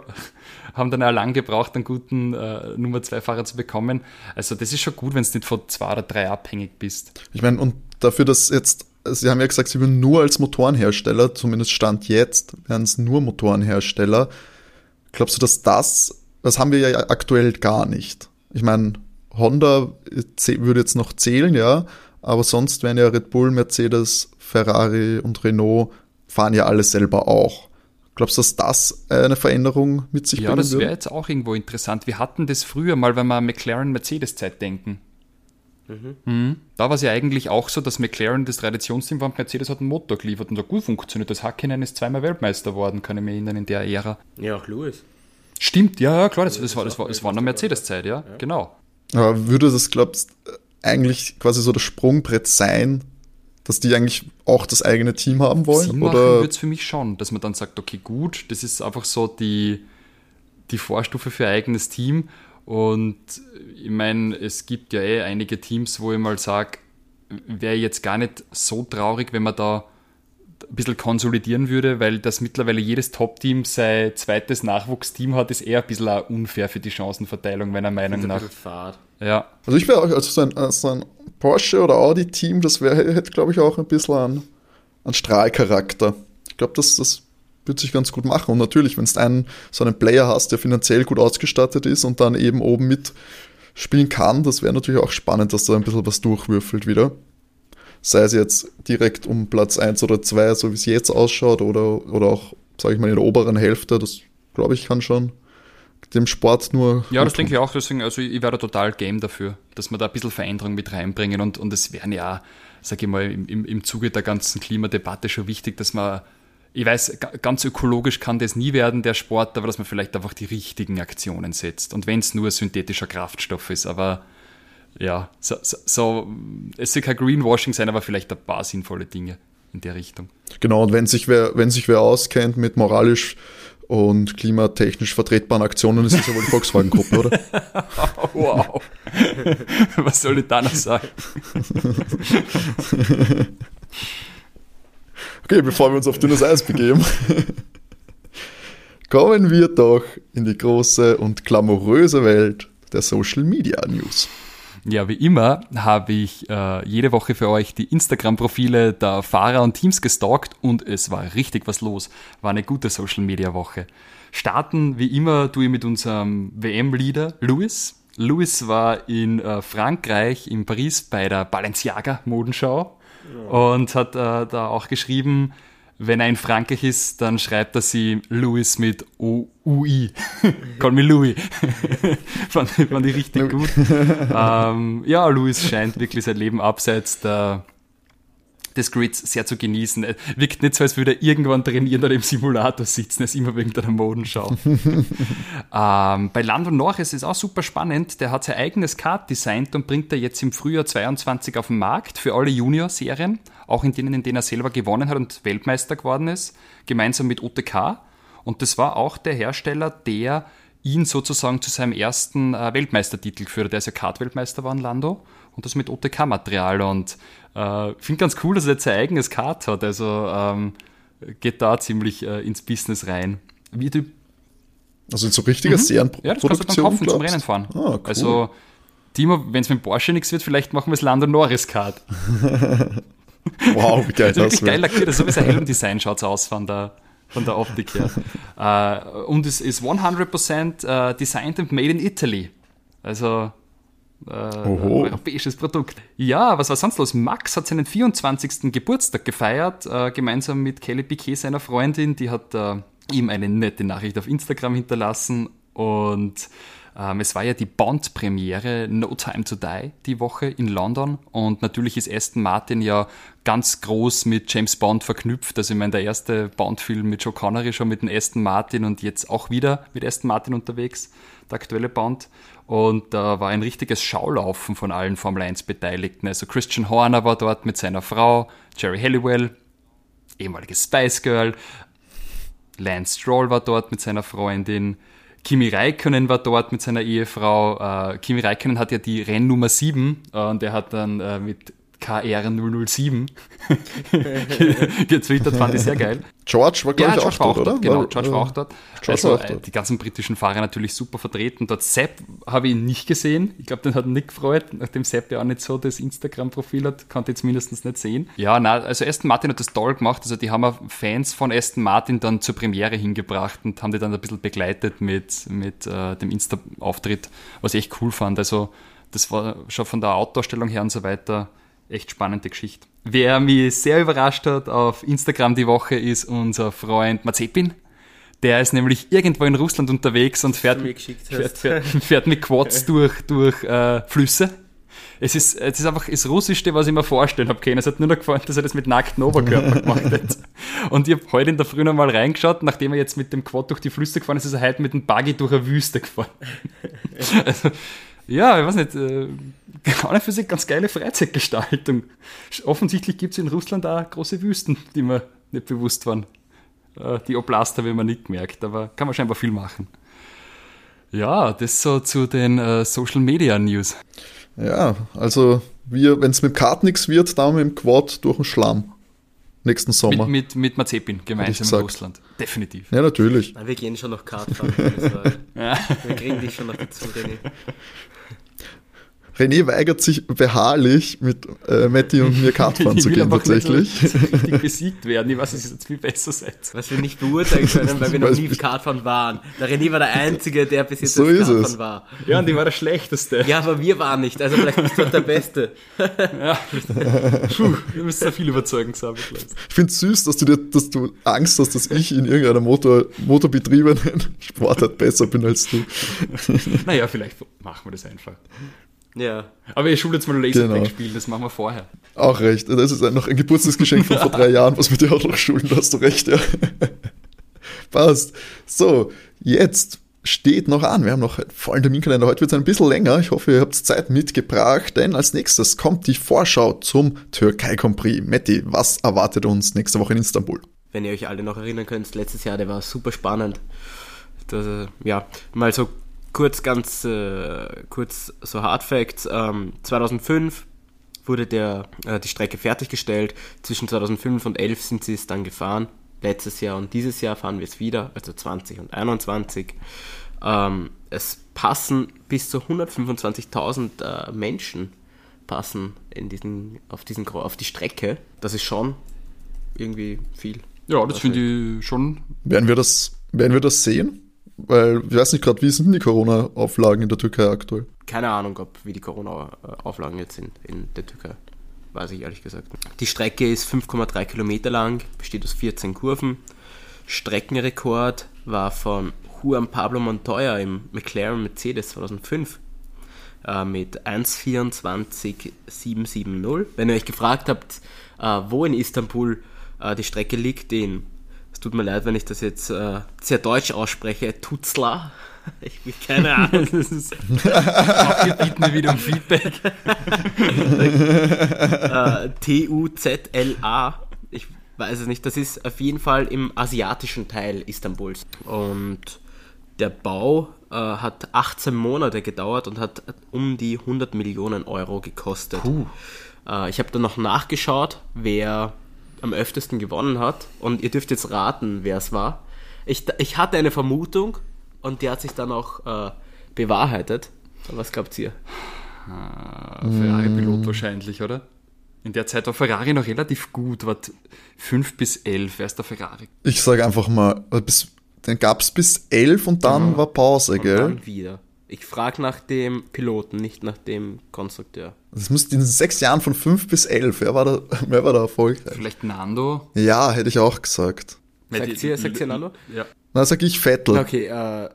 haben dann auch lang gebraucht, einen guten äh, Nummer 2 Fahrer zu bekommen. Also das ist schon gut, wenn du nicht von zwei oder drei abhängig bist. Ich meine, und dafür, dass jetzt, Sie haben ja gesagt, Sie würden nur als Motorenhersteller, zumindest Stand jetzt, wären es nur Motorenhersteller. Glaubst du, dass das, das haben wir ja aktuell gar nicht. Ich meine, Honda würde jetzt noch zählen, ja, aber sonst wären ja Red Bull, Mercedes, Ferrari und Renault fahren ja alle selber auch. Glaubst du, dass das eine Veränderung mit sich ja, bringen Ja, das wäre jetzt auch irgendwo interessant. Wir hatten das früher mal, wenn wir an McLaren-Mercedes-Zeit denken. Mhm. Mhm. Da war es ja eigentlich auch so, dass McLaren das Traditionsteam war und Mercedes hat einen Motor geliefert und der gut funktioniert. Das Hakkinen ist zweimal Weltmeister geworden, kann ich mich erinnern, in der Ära. Ja, auch Lewis. Stimmt, ja, klar, das, das, war, das, war, das war eine Mercedes-Zeit, ja, ja, genau. Aber würde das, glaubst eigentlich quasi so das Sprungbrett sein, dass die eigentlich auch das eigene Team haben wollen? Sinn oder wird es für mich schon, dass man dann sagt, okay, gut, das ist einfach so die, die Vorstufe für ein eigenes Team. Und ich meine, es gibt ja eh einige Teams, wo ich mal sage, wäre jetzt gar nicht so traurig, wenn man da ein bisschen konsolidieren würde, weil das mittlerweile jedes Top-Team sein zweites Nachwuchsteam hat, ist eher ein bisschen unfair für die Chancenverteilung, meiner Meinung nach. Ja. Also ich wäre auch, also so ein, so ein Porsche oder Audi-Team, das hätte, glaube ich, auch ein bisschen an, an Strahlcharakter. Ich glaube, das, das wird sich ganz gut machen. Und natürlich, wenn du einen, so einen Player hast, der finanziell gut ausgestattet ist und dann eben oben mitspielen kann, das wäre natürlich auch spannend, dass da ein bisschen was durchwürfelt wieder sei es jetzt direkt um Platz 1 oder 2, so wie es jetzt ausschaut, oder, oder auch, sage ich mal, in der oberen Hälfte, das glaube ich kann schon dem Sport nur. Ja, das denke ich auch, deswegen, also ich wäre total game dafür, dass wir da ein bisschen Veränderung mit reinbringen und, und es wären ja, sage ich mal, im, im Zuge der ganzen Klimadebatte schon wichtig, dass man ich weiß, ganz ökologisch kann das nie werden, der Sport, aber dass man vielleicht einfach die richtigen Aktionen setzt. Und wenn es nur synthetischer Kraftstoff ist, aber ja, so, so, so, es soll kein Greenwashing sein, aber vielleicht ein paar sinnvolle Dinge in der Richtung. Genau, und wenn sich wer, wenn sich wer auskennt mit moralisch und klimatechnisch vertretbaren Aktionen, ist es ja wohl die Volkswagen-Gruppe, oder? wow. Was soll ich da noch sagen? okay, bevor wir uns auf dünnes Eis begeben, kommen wir doch in die große und glamouröse Welt der Social Media News. Ja, wie immer habe ich äh, jede Woche für euch die Instagram-Profile der Fahrer und Teams gestalkt und es war richtig was los. War eine gute Social-Media-Woche. Starten wie immer tue ich mit unserem WM-Leader Louis. Louis war in äh, Frankreich, in Paris bei der Balenciaga Modenschau ja. und hat äh, da auch geschrieben, wenn er in Frankreich ist, dann schreibt er sie Louis mit O-U-I. Call me Louis. fand, fand ich richtig gut. ähm, ja, Louis scheint wirklich sein Leben abseits der, des Grids sehr zu genießen. Wirkt nicht so, als würde er irgendwann trainieren oder im Simulator sitzen. Er ist immer wegen der Modenschau. ähm, bei Lando Norris ist auch super spannend. Der hat sein eigenes Kart designt und bringt er jetzt im Frühjahr 22 auf den Markt für alle Junior-Serien auch in denen, in denen er selber gewonnen hat und Weltmeister geworden ist, gemeinsam mit OTK. Und das war auch der Hersteller, der ihn sozusagen zu seinem ersten äh, Weltmeistertitel geführt hat. Der ist ja Kart-Weltmeister war in Lando und das mit OTK-Material. Und äh, ich finde ganz cool, dass er jetzt sein eigenes Kart hat. Also ähm, geht da ziemlich äh, ins Business rein. Wie du also so richtiger mhm. Serienproduktion. Ja, das kannst du dann kaufen glaubst? zum Rennen fahren. Ah, cool. Also, Timo, wenn es mit Porsche nichts wird, vielleicht machen wir es Lando Norris Kart. Wow, wie geil das ist. geil lackiert, so wie sein Helmdesign schaut es aus von der, von der Optik her. uh, und es ist 100% uh, designed and made in Italy. Also Äh, europäisches Produkt. Ja, was war sonst los? Max hat seinen 24. Geburtstag gefeiert, äh, gemeinsam mit Kelly Piquet, seiner Freundin. Die hat äh, ihm eine nette Nachricht auf Instagram hinterlassen und ähm, es war ja die Bond-Premiere No Time to Die die Woche in London und natürlich ist Aston Martin ja ganz groß mit James Bond verknüpft. Also ich meine, der erste Bond-Film mit Joe Connery schon mit dem Aston Martin und jetzt auch wieder mit Aston Martin unterwegs, der aktuelle Bond. Und da war ein richtiges Schaulaufen von allen Formel 1 Beteiligten. Also Christian Horner war dort mit seiner Frau, Jerry Halliwell, ehemaliges Spice Girl, Lance Stroll war dort mit seiner Freundin, Kimi Räikkönen war dort mit seiner Ehefrau. Äh, Kimi Räikkönen hat ja die Rennnummer 7 äh, und der hat dann äh, mit KR007 getwittert, fand ich sehr geil. George war, glaube ja, ich, auch, dort, oder? Genau, George war auch dort. George also, war auch dort. die ganzen britischen Fahrer natürlich super vertreten. Dort Sepp habe ich ihn nicht gesehen. Ich glaube, den hat Nick gefreut, nachdem Sepp ja auch nicht so das Instagram-Profil hat, konnte ich mindestens nicht sehen. Ja, na, also Aston Martin hat das toll gemacht. Also die haben Fans von Aston Martin dann zur Premiere hingebracht und haben die dann ein bisschen begleitet mit, mit äh, dem Insta-Auftritt, was ich echt cool fand. Also das war schon von der Outdoor-Stellung her und so weiter echt spannende Geschichte. Wer mich sehr überrascht hat auf Instagram die Woche ist unser Freund Mazepin. Der ist nämlich irgendwo in Russland unterwegs und fährt, fährt, fährt, fährt, mit Quads durch, durch äh, Flüsse. Es ist, es ist einfach das Russischste, was ich mir vorstellen habe können. Es hat nur noch gefallen, dass er das mit nacktem Oberkörper gemacht hat. Und ich habe heute in der Früh noch mal reingeschaut, nachdem er jetzt mit dem Quad durch die Flüsse gefahren ist, ist er heute mit dem Buggy durch eine Wüste gefahren. Also, ja, ich weiß nicht, äh, gerade für sich ganz geile Freizeitgestaltung. Offensichtlich gibt es in Russland auch große Wüsten, die mir nicht bewusst waren. Äh, die Oblast habe ich mir nicht gemerkt, aber kann man scheinbar viel machen. Ja, das so zu den äh, Social Media News. Ja, also wenn es mit Kart nichts wird, dann mit dem Quad durch den Schlamm. Nächsten Sommer. Mit, mit, mit Mazepin gemeinsam in Russland. Definitiv. Ja, natürlich. wir gehen schon noch Kart fahren. Wir kriegen dich schon noch dazu, René. René weigert sich beharrlich, mit äh, Matti und mir Kartfahren zu gehen, tatsächlich. Nicht so richtig besiegt werden. Ich weiß, dass ihr jetzt viel besser seid. Was wir nicht beurteilen können, weil wir noch nie Kartfahren waren. Der René war der Einzige, der bis jetzt so Kartfahren es. war. Ja, und ich war der Schlechteste. Ja, aber wir waren nicht. Also vielleicht bist du der Beste. ja, Puh, wir müssen sehr viel überzeugend sein. Ich finde es süß, dass du, dir, dass du Angst hast, dass ich in irgendeiner Motor, motorbetriebenen Sportart besser bin als du. naja, vielleicht machen wir das einfach. Ja. Aber ihr schult jetzt mal genau. spielen, das machen wir vorher. Auch recht. Das ist noch ein Geburtstagsgeschenk von vor drei Jahren, was wir dir auch noch schulen, da hast du recht, ja. Passt. So, jetzt steht noch an. Wir haben noch vollen Terminkalender. Heute wird es ein bisschen länger. Ich hoffe, ihr habt Zeit mitgebracht, denn als nächstes kommt die Vorschau zum Türkei Grand Prix. Metti, was erwartet uns nächste Woche in Istanbul? Wenn ihr euch alle noch erinnern könnt, letztes Jahr, der war super spannend. Das, äh, ja, mal so kurz ganz äh, kurz so Hard Facts. Ähm, 2005 wurde der, äh, die Strecke fertiggestellt. Zwischen 2005 und 11 sind sie es dann gefahren. Letztes Jahr und dieses Jahr fahren wir es wieder, also 20 und 21. Ähm, es passen bis zu 125.000 äh, Menschen passen in diesen, auf, diesen, auf die Strecke. Das ist schon irgendwie viel. Ja, das finde ich schon. Werden wir das, werden wir das sehen? Weil, ich weiß nicht gerade, wie sind die Corona-Auflagen in der Türkei aktuell? Keine Ahnung, ob wie die Corona-Auflagen jetzt sind in der Türkei. Weiß ich ehrlich gesagt. Die Strecke ist 5,3 Kilometer lang, besteht aus 14 Kurven. Streckenrekord war von Juan Pablo Montoya im McLaren Mercedes 2005 äh, mit 1,24,770. Wenn ihr euch gefragt habt, äh, wo in Istanbul äh, die Strecke liegt, in tut mir leid, wenn ich das jetzt äh, sehr deutsch ausspreche, Tutzla. Ich habe keine Ahnung. Das ist, wir bieten wieder um Feedback. äh, T-U-Z-L-A. Ich weiß es nicht. Das ist auf jeden Fall im asiatischen Teil Istanbuls. Und der Bau äh, hat 18 Monate gedauert und hat um die 100 Millionen Euro gekostet. Äh, ich habe dann noch nachgeschaut, wer am öftesten gewonnen hat. Und ihr dürft jetzt raten, wer es war. Ich, ich hatte eine Vermutung und die hat sich dann auch äh, bewahrheitet. Was glaubt ihr? Ah, Ferrari-Pilot mm. wahrscheinlich, oder? In der Zeit war Ferrari noch relativ gut, war 5 bis 11, wer ist der Ferrari? Ich sage einfach mal, bis, den gab es bis 11 und dann genau. war Pause, und gell? Dann wieder. Ich frage nach dem Piloten, nicht nach dem Konstrukteur. Das muss in den sechs Jahren von fünf bis elf. Wer war da, wer war da erfolgreich? Vielleicht Nando? Ja, hätte ich auch gesagt. Sagt ihr, sagt ihr Nando? Ja. Na, sag ich Vettel. Okay, äh,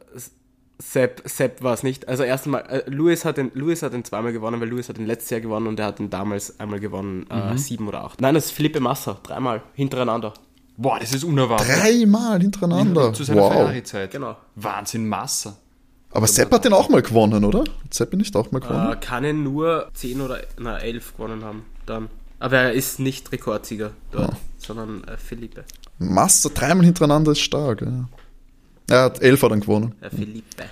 Sepp, Sepp war es nicht. Also erstmal, äh, Lewis, hat den, Lewis hat den zweimal gewonnen, weil Lewis hat den letztes Jahr gewonnen und er hat den damals einmal gewonnen, äh, sieben oder acht. Nein, das ist Felipe Massa, dreimal hintereinander. Boah, das ist unerwartet. Dreimal hintereinander. Zu seiner Wow. Ferrari-Zeit. Genau. Wahnsinn, Masse. Aber Sepp hat den auch mal gewonnen, oder? Hat Sepp nicht auch mal gewonnen? Äh, kann er nur 10 oder na, 11 gewonnen haben dann. Aber er ist nicht Rekordsieger dort, sondern äh, Felipe. Master dreimal hintereinander ist stark. Ja. Er hat elf dann gewonnen. Äh, Felipe.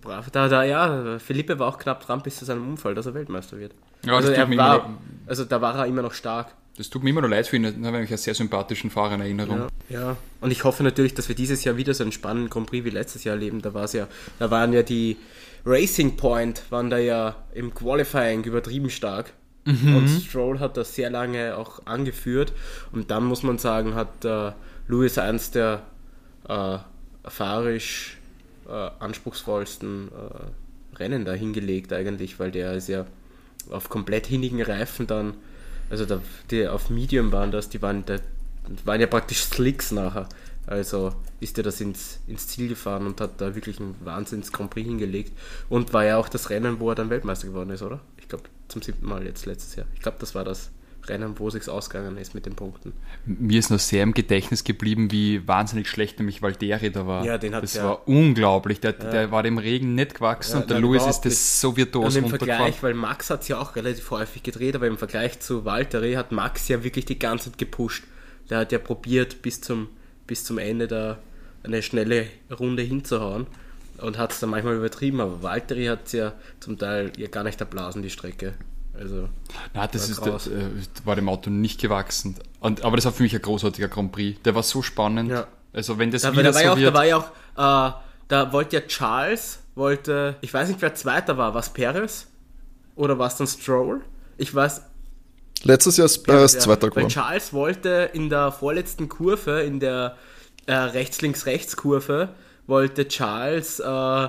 Brav. Da, da, ja, Felipe war auch knapp dran bis zu seinem Unfall, dass er Weltmeister wird. Ja, also, das er tut mir war, also da war er immer noch stark. Das tut mir immer noch leid für ihn. Da habe ich einen sehr sympathischen Fahrer in Erinnerung. Ja, ja. Und ich hoffe natürlich, dass wir dieses Jahr wieder so einen spannenden Grand Prix wie letztes Jahr erleben. Da war es ja, da waren ja die Racing Point, waren da ja im Qualifying übertrieben stark. Und Stroll hat das sehr lange auch angeführt. Und dann muss man sagen, hat äh, Lewis eins der äh, fahrerisch äh, anspruchsvollsten äh, Rennen da hingelegt eigentlich, weil der ist ja auf komplett hinnigen Reifen dann, also da, die auf Medium waren das, die waren, da, waren ja praktisch Slicks nachher. Also ist er das ins, ins Ziel gefahren und hat da wirklich einen Wahnsinns Grand Prix hingelegt und war ja auch das Rennen, wo er dann Weltmeister geworden ist, oder? Ich glaube zum siebten Mal jetzt letztes Jahr. Ich glaube, das war das Rennen, wo sich's ausgegangen ist mit den Punkten. Mir ist noch sehr im Gedächtnis geblieben, wie wahnsinnig schlecht nämlich Valtteri da war. Ja, den hat das ja- war unglaublich. Der, der war dem Regen nicht gewachsen Ja, und der Lewis ist das so virtuos Und im. Vergleich, weil Max hat es ja auch relativ häufig gedreht, aber im Vergleich zu Valtteri hat Max ja wirklich die ganze Zeit gepusht. Der hat ja probiert, bis zum, bis zum Ende da eine schnelle Runde hinzuhauen und hat es dann manchmal übertrieben, aber Valtteri hat es ja zum Teil ja gar nicht erblasen, die Strecke. Also, Nein, das War ist, das, äh, war dem Auto nicht gewachsen. Und, aber das war für mich ein großartiger Grand Prix. Der war so spannend. Ja. Also wenn das da, wieder da, war so ja auch, wird, da war ja auch, äh, da wollte ja Charles, wollte, ich weiß nicht, wer Zweiter war, war es Perez oder war es dann Stroll? Ich weiß, Letztes Jahr ist Perez Ja, Zweiter Weil geworden. Charles wollte in der vorletzten Kurve, in der äh, Rechts-Links-Rechts-Kurve, wollte Charles äh,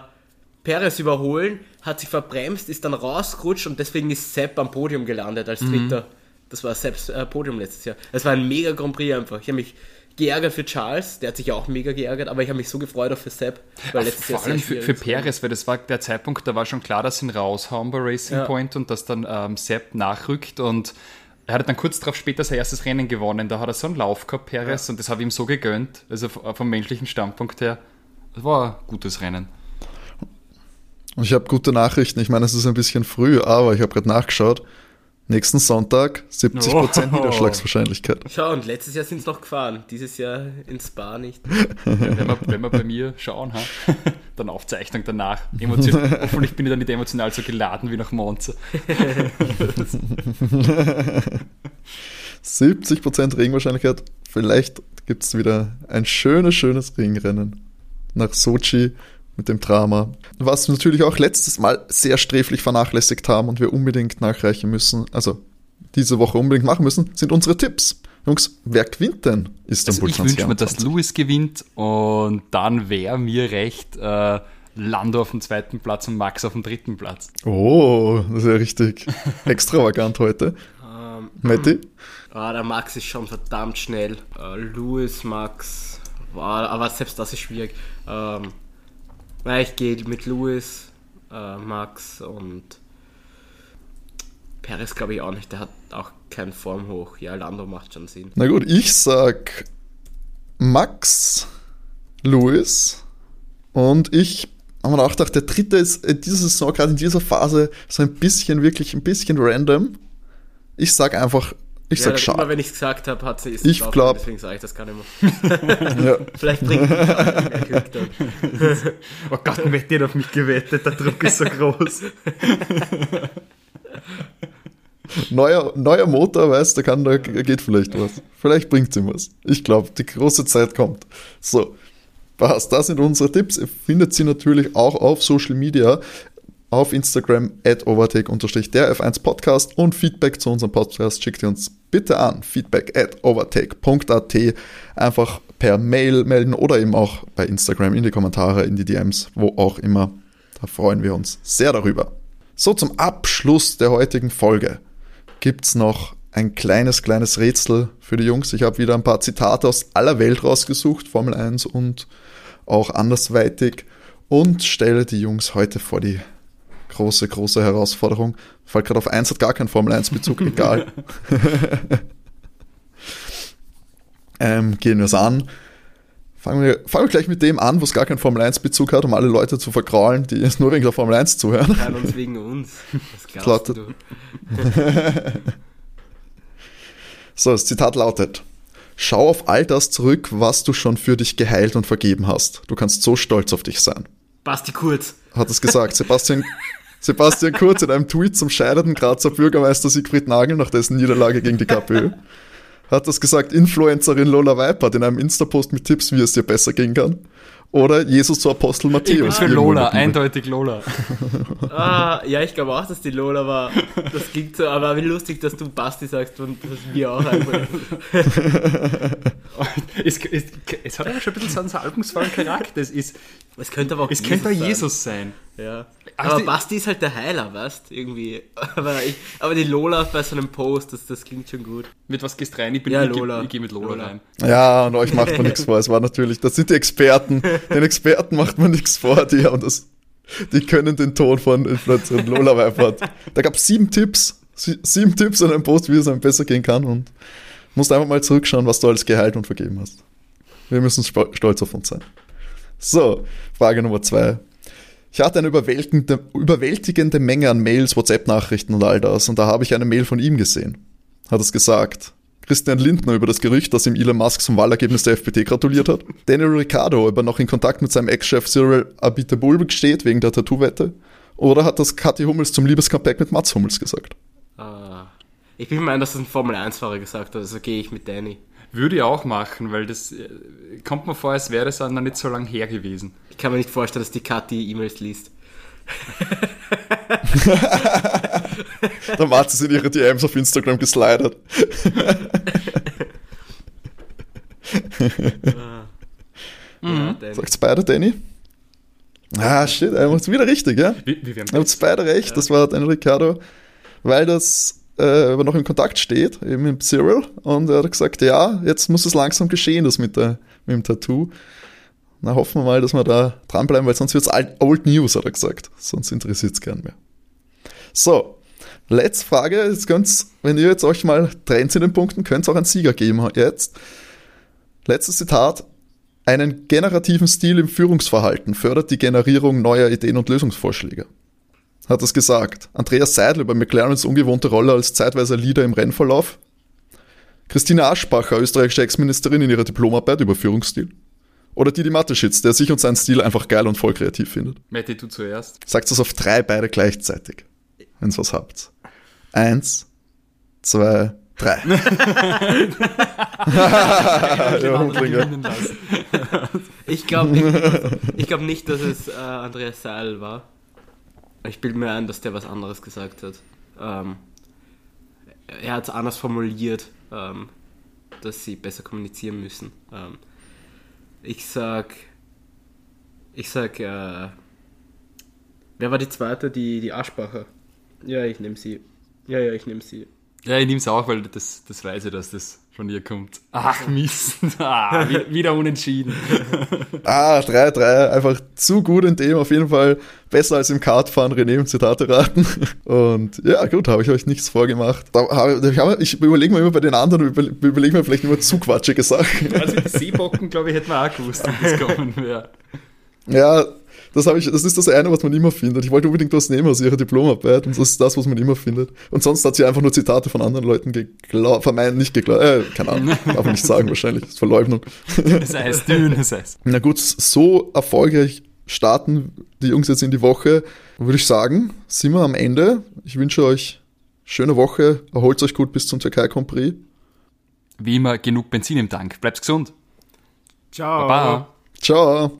Perez überholen, hat sich verbremst, ist dann rausgerutscht und deswegen ist Sepp am Podium gelandet als Dritter. Das war Sepps äh, Podium letztes Jahr. Das war ein mega Grand Prix einfach. Ich habe mich geärgert für Charles, der hat sich auch mega geärgert, aber ich habe mich so gefreut auch für Sepp, weil letztes Jahr vor allem für, für. Perez, weil das war der Zeitpunkt, da war schon klar, dass sie ihn raushauen bei Racing Ja. Point und dass dann ähm, Sepp nachrückt und er hat dann kurz darauf später sein erstes Rennen gewonnen. Da hat er so einen Lauf gehabt, Perez, und das habe ich ihm so gegönnt. Also vom menschlichen Standpunkt her. Das war ein gutes Rennen. Und ich habe gute Nachrichten. Ich meine, es ist ein bisschen früh, aber ich habe gerade nachgeschaut. Nächsten Sonntag 70% Oh. Niederschlagswahrscheinlichkeit. Schau, und letztes Jahr sind es noch gefahren, dieses Jahr ins Spa nicht. Wenn wir, wenn wir bei mir schauen, ha? dann Aufzeichnung danach. Emotion, hoffentlich bin ich dann nicht emotional so geladen wie nach Monza. 70% Regenwahrscheinlichkeit. Vielleicht gibt es wieder ein schönes, schönes Ringrennen nach Sochi mit dem Drama. Was wir natürlich auch letztes Mal sehr sträflich vernachlässigt haben und wir unbedingt nachreichen müssen, also diese Woche unbedingt machen müssen, sind unsere Tipps. Jungs, wer gewinnt denn Also Istanbul ich wünsche mir, dass 2021? Lewis gewinnt und dann wäre mir recht äh, Lando auf dem zweiten Platz und Max auf dem dritten Platz. Oh, das ist ja richtig extravagant heute. Ähm, Matti? Ah, der Max ist schon verdammt schnell. Äh, Louis, Max, war, aber selbst das ist schwierig. Ähm, na, ich gehe mit Louis, äh, Max und Perez glaube ich auch nicht. Der hat auch kein Form hoch. Ja, Lando macht schon Sinn. Na gut, ich sag Max, Louis und ich habe mir auch gedacht, der dritte ist in dieser Saison, gerade in dieser Phase, so ein bisschen, wirklich ein bisschen random. Ich sag einfach, ich ja, sag das immer schade. wenn ich es gesagt habe, hat sie ist Ich es glaub- Deswegen sage ich das gar nicht mehr. Ja. Vielleicht bringt es dann. Oh Gott, Matti hat auf mich gewettet, der Druck ist so groß. Neuer, neuer Motor, weißt du, kann, da geht vielleicht was. Vielleicht bringt ihm was. Ich glaube, die große Zeit kommt. So, passt. Das sind unsere Tipps. Ihr findet sie natürlich auch auf Social Media, auf Instagram at overtake-der F1 Podcast und Feedback zu unserem Podcast schickt ihr uns bitte an. Feedback at overtake.at. Einfach per Mail melden oder eben auch bei Instagram in die Kommentare, in die DMs, wo auch immer. Da freuen wir uns sehr darüber. So, zum Abschluss der heutigen Folge gibt es noch ein kleines, kleines Rätsel für die Jungs. Ich habe wieder ein paar Zitate aus aller Welt rausgesucht, Formel 1 und auch andersweitig, und stelle die Jungs heute vor die große, große Herausforderung. Fällt gerade auf 1 hat gar keinen Formel 1-Bezug, egal. ähm, gehen wir es an. Fangen wir, fangen wir gleich mit dem an, wo es gar keinen Formel 1-Bezug hat, um alle Leute zu verkraulen, die jetzt nur wegen der Formel 1 zuhören. Kann uns wegen uns. Was glaubst lautet- du? So, das Zitat lautet: Schau auf all das zurück, was du schon für dich geheilt und vergeben hast. Du kannst so stolz auf dich sein. Basti Kurz. Hat es gesagt. Sebastian, Sebastian Kurz in einem Tweet zum scheiternden Grazer Bürgermeister Siegfried Nagel nach dessen Niederlage gegen die KPÖ. Hat das gesagt, Influencerin Lola Weipert in einem Insta-Post mit Tipps, wie es dir besser gehen kann. Oder Jesus zu Apostel Ich bin Matthäus. für irgendwo Lola, eindeutig Lola. Ah, ja, ich glaube auch, dass die Lola war. Das klingt so, aber wie lustig, dass du Basti sagst und dass wir auch einfach. es, es, es hat aber schon ein bisschen so einen salbungsvollen Charakter. Es, ist, Es könnte aber auch es könnte auch sein. Jesus sein. Ja. Also aber die- Basti ist halt der Heiler, weißt irgendwie. Aber, ich, aber die Lola bei so einem Post, das, das klingt schon gut. Mit was gehst du rein? Ich, bin, Ja, ich, Lola. ich gehe mit Lola, Lola. rein. Ja, und euch macht man nichts vor. Es war natürlich, das sind die Experten. Den Experten macht man nichts vor, die haben das, die können den Ton von Influencerin Lola Weipert. Da gab es sieben Tipps, sie- sieben Tipps an einem Post, wie es einem besser gehen kann und musst einfach mal zurückschauen, was du alles geheilt und vergeben hast. Wir müssen stolz auf uns sein. So, Frage Nummer zwei. Ich hatte eine überwältigende, überwältigende Menge an Mails, WhatsApp-Nachrichten und all das und da habe ich eine Mail von ihm gesehen. Hat es gesagt. Christian Lindner über das Gerücht, dass ihm Elon Musk zum Wahlergebnis der FPT gratuliert hat. Daniel Ricciardo, ob er noch in Kontakt mit seinem Ex-Chef Cyril Abiteboul steht wegen der Tattoo-Wette. Oder hat das Kathi Hummels zum Liebescomeback mit Mats Hummels gesagt? Ah. Ich bin mir ein, dass das ein Formel-1-Fahrer gesagt hat, also gehe ich mit Danny. Würde ich auch machen, weil das äh, kommt mir vor, als wäre es auch noch nicht so lange her gewesen. Ich kann mir nicht vorstellen, dass die Kathi E-Mails liest. Der Mats ist in ihre DMs auf Instagram geslidet. Ja, Danny. Sagt's beide, Danny? Ah, shit, er macht's wieder richtig, ja? Wir, wir habt beide recht, das war Daniel Ricciardo, weil das äh, noch in Kontakt steht, eben mit Cyril. Und er hat gesagt, ja, jetzt muss es langsam geschehen, das mit, der, mit dem Tattoo. Na, hoffen wir mal, dass wir da dranbleiben, weil sonst wird's alt- Old News, hat er gesagt. Sonst interessiert's gern mehr. So, letzte Frage. Jetzt könnt's, wenn ihr jetzt euch mal trennt in den Punkten, könnt's auch einen Sieger geben jetzt. Letztes Zitat. Einen generativen Stil im Führungsverhalten fördert die Generierung neuer Ideen und Lösungsvorschläge. Hat das gesagt. Andreas Seidel über McLarens ungewohnte Rolle als zeitweiser Leader im Rennverlauf. Christine Aschbacher, österreichische Ex-Ministerin in ihrer Diplomarbeit über Führungsstil. Oder Didi Mateschitz, der sich und seinen Stil einfach geil und voll kreativ findet. Matti, du zuerst. Sagt das auf drei beide gleichzeitig, wenn's was habt. Eins, zwei, drei. Ich glaube nicht, ich glaub nicht, dass es äh, Andreas Seil war. Ich bilde mir ein, dass der was anderes gesagt hat. Ähm, er hat es anders formuliert, ähm, dass sie besser kommunizieren müssen. Ähm, ich sag. Ich sag. Äh, wer war die zweite? Die, die Aschbacher. Ja, ich nehme sie. Ja, ja, ich nehme sie. Ja, ich nehme es auch, weil das, das weiß ich, dass das von ihr kommt. Ach, Mist. Ah, wieder, unentschieden. Ah, 3-3, einfach zu gut in dem, auf jeden Fall besser als im Kartfahren, René und Zitate raten. Und ja, gut, habe ich euch nichts vorgemacht. Ich, überlege mir immer bei den anderen, über, überlege mir vielleicht immer zu quatschige Sachen. Also die Seebocken, glaube ich, hätten wir auch gewusst, wenn das kommen wäre. Ja, das, habe ich, das ist das eine, was man immer findet. Ich wollte unbedingt was nehmen aus ihrer Diplomarbeit und das ist das, was man immer findet. Und sonst hat sie einfach nur Zitate von anderen Leuten geglaubt, vermeint nicht geglaubt, äh, keine Ahnung, darf man nicht sagen wahrscheinlich, das ist Verleugnung. Das heißt, dünnes Eis. Na gut, so erfolgreich starten die Jungs jetzt in die Woche, würde ich sagen, sind wir am Ende. Ich wünsche euch schöne Woche, erholt euch gut bis zum Türkei Grand Prix. Wie immer, genug Benzin im Tank. Bleibt gesund. Ciao. Baba. Ciao.